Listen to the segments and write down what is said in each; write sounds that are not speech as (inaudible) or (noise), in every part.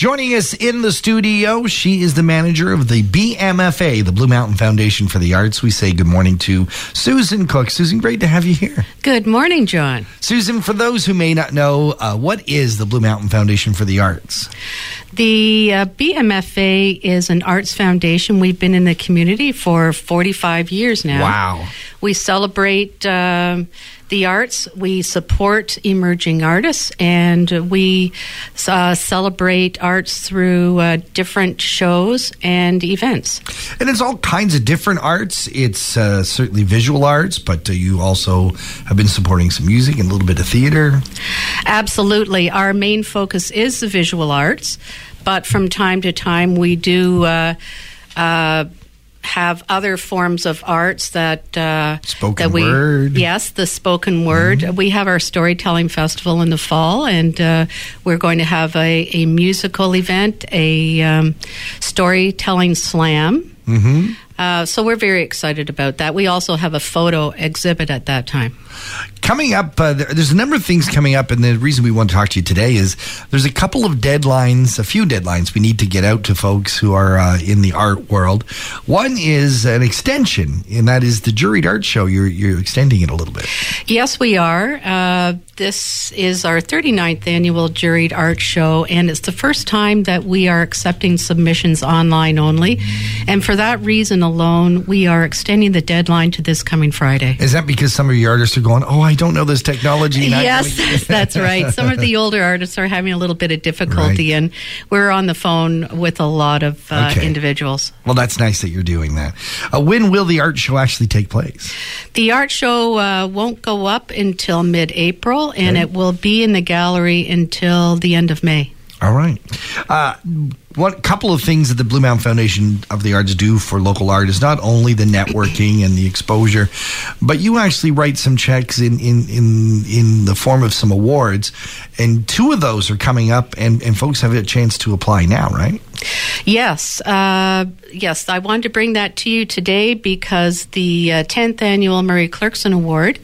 Joining us in the studio, she is the manager of the BMFA, the Blue Mountain Foundation for the Arts. We say good morning to Susan Cook. Susan, great to have you here. Good morning, John. Susan, for those who may not know, uh, what is the Blue Mountain Foundation for the Arts? The uh, BMFA is an arts foundation. We've been in the community for 45 years now. Wow. We celebrate um the arts, we support emerging artists, and we uh, celebrate arts through uh, different shows and events. And it's all kinds of different arts. It's uh, certainly visual arts, but uh, you also have been supporting some music and a little bit of theater. Absolutely. Our main focus is the visual arts, but from time to time we do uh, uh, have other forms of arts that uh, spoken that we word. yes the spoken word mm-hmm. we have our storytelling festival in the fall and uh, we're going to have a, a musical event a um, storytelling slam mm-hmm. Uh, so we're very excited about that we also have a photo exhibit at that time coming up, uh, there's a number of things coming up, and the reason we want to talk to you today is there's a couple of deadlines, a few deadlines we need to get out to folks who are uh, in the art world. One is an extension, and that is the Juried Art Show. You're, you're extending it a little bit. Yes, we are. Uh, this is our 39th annual Juried Art Show, and it's the first time that we are accepting submissions online only. And for that reason alone, we are extending the deadline to this coming Friday. Is that because some of your artists are going, oh, I don't know this technology? Yes, (laughs) that's right. Some of the (laughs) older artists are having a little bit of difficulty, right. and we're on the phone with a lot of uh, okay. individuals. Well, that's nice that you're doing that. Uh, when will the art show actually take place? The art show uh, won't go up until mid April, and okay. it will be in the gallery until the end of May. All right. Uh, what couple of things that the Blue Mountain Foundation of the Arts do for local art is not only the networking and the exposure, but you actually write some checks in, in, in, in the form of some awards. And two of those are coming up, and, and folks have a chance to apply now, right? Yes. Uh, yes, I wanted to bring that to you today because the uh, 10th annual Murray Clarkson Award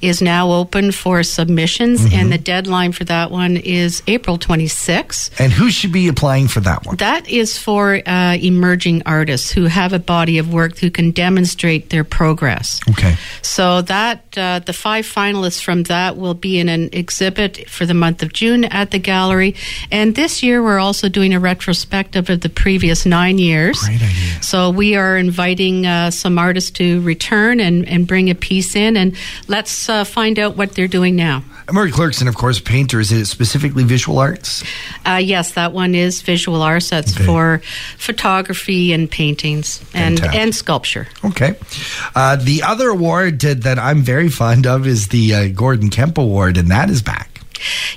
is now open for submissions, mm-hmm. and the deadline for that one is April 26th. And who should be applying for that one? That is for uh, emerging artists who have a body of work who can demonstrate their progress. Okay. So that uh, the five finalists from that will be in an exhibit for the month of June at the gallery, and this year we're also doing a retrospective of the previous nine years. Great idea. So we are inviting uh, some artists to return and, and bring a piece in, and let's uh, find out what they're doing now. Murray Clarkson, of course, painter. Is it specifically visual arts? Uh, yes, that one is visual arts. That's okay. for photography and paintings and, and sculpture. Okay. Uh, the other award that I'm very fond of is the uh, Gordon Kemp Award, and that is back.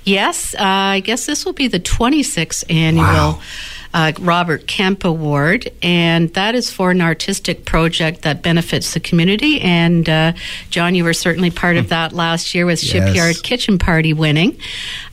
Yes, uh, I guess this will be the 26th annual. Wow uh, Robert Kemp Award, and that is for an artistic project that benefits the community. And uh, John, you were certainly part of that last year with Shipyard yes. Kitchen Party winning.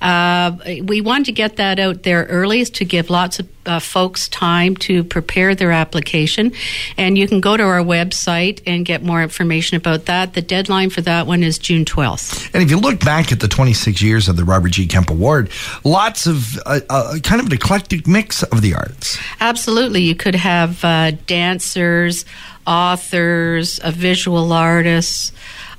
Uh, we wanted to get that out there early to give lots of uh, folks time to prepare their application. And you can go to our website and get more information about that. The deadline for that one is June 12th. And if you look back at the 26 years of the Robert G. Kemp Award, lots of uh, uh, kind of an eclectic mix of the arts. Absolutely. You could have uh, dancers, authors, visual artists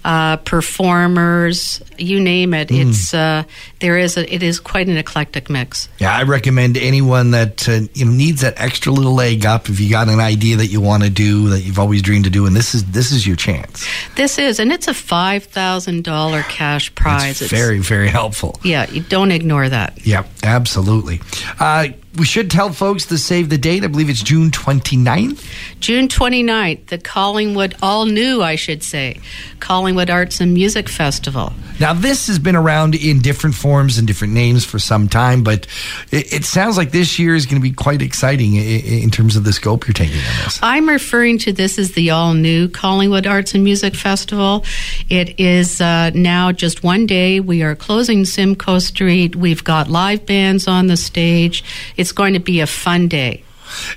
uh, performers, you name it. Mm. It's uh, there is a, it is quite an eclectic mix. Yeah, I recommend anyone that uh, you know needs that extra little leg up. If you got an idea that you want to do that you've always dreamed to do, and this is this is your chance. This is, and it's a five thousand dollar cash prize. It's very very helpful. Yeah, you don't ignore that. Yeah, absolutely. Uh, we should tell folks to save the date. I believe it's June 29th. June 29th, the Collingwood, all new, I should say, Collingwood Arts and Music Festival. Now, this has been around in different forms and different names for some time, but it, it sounds like this year is going to be quite exciting in, in, terms of the scope you're taking on this. I'm referring to this as the all new Collingwood Arts and Music Festival. It is uh, now just one day. We are closing Simcoe Street. We've got live bands on the stage. It's going to be a fun day.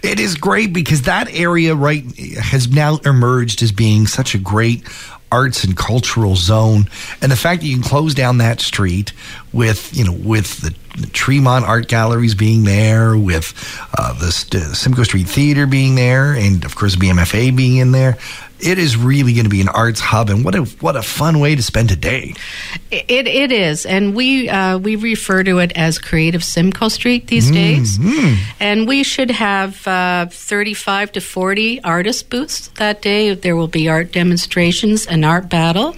It is great because that area right has now emerged as being such a great arts and cultural zone. And the fact that you can close down that street with you know with the Tremont Art Galleries being there, with uh, the Simcoe Street Theater being there, and of course BMFA being in there it is really going to be an arts hub, and what a what a fun way to spend a day. It it is, and we uh, we refer to it as Creative Simcoe Street these mm-hmm. days, and we should have uh, thirty five to forty artist booths that day. There will be art demonstrations, an art battle.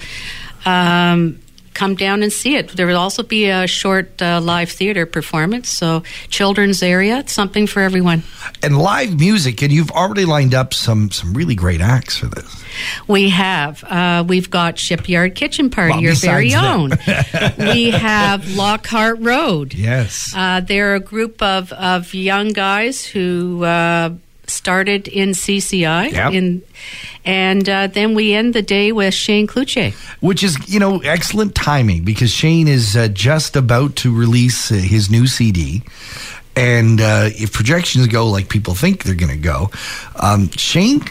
Um, come down and see it. There will also be a short uh, live theater performance, so children's area, something for everyone. And live music, and you've already lined up some some really great acts for this. We have. Uh, we've got Shipyard Kitchen Party, well, your very own. (laughs) we have Lockhart Road. Yes. Uh, they're a group of, of young guys who uh, started in CCI yep. in and uh, then we end the day with Shane Cloutier. Which is, you know, excellent timing because Shane is uh, just about to release uh, his new CD. And uh, if projections go like people think they're going to go, um, Shane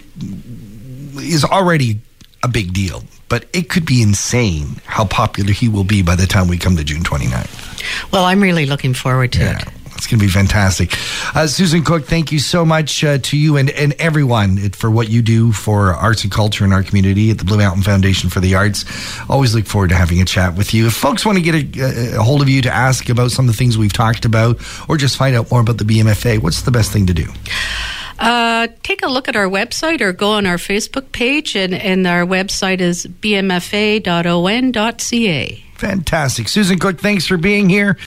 is already a big deal. But it could be insane how popular he will be by the time we come to June 29th. Well, I'm really looking forward to yeah. it. Going to be fantastic. Uh, Susan Cook, thank you so much uh, to you and, and everyone for what you do for arts and culture in our community at the Blue Mountain Foundation for the Arts. Always look forward to having a chat with you. If folks want to get a, a hold of you to ask about some of the things we've talked about or just find out more about the BMFA, what's the best thing to do? Uh, take a look at our website or go on our Facebook page, and, and our website is bmfa.on.ca. Fantastic. Susan Cook, thanks for being here.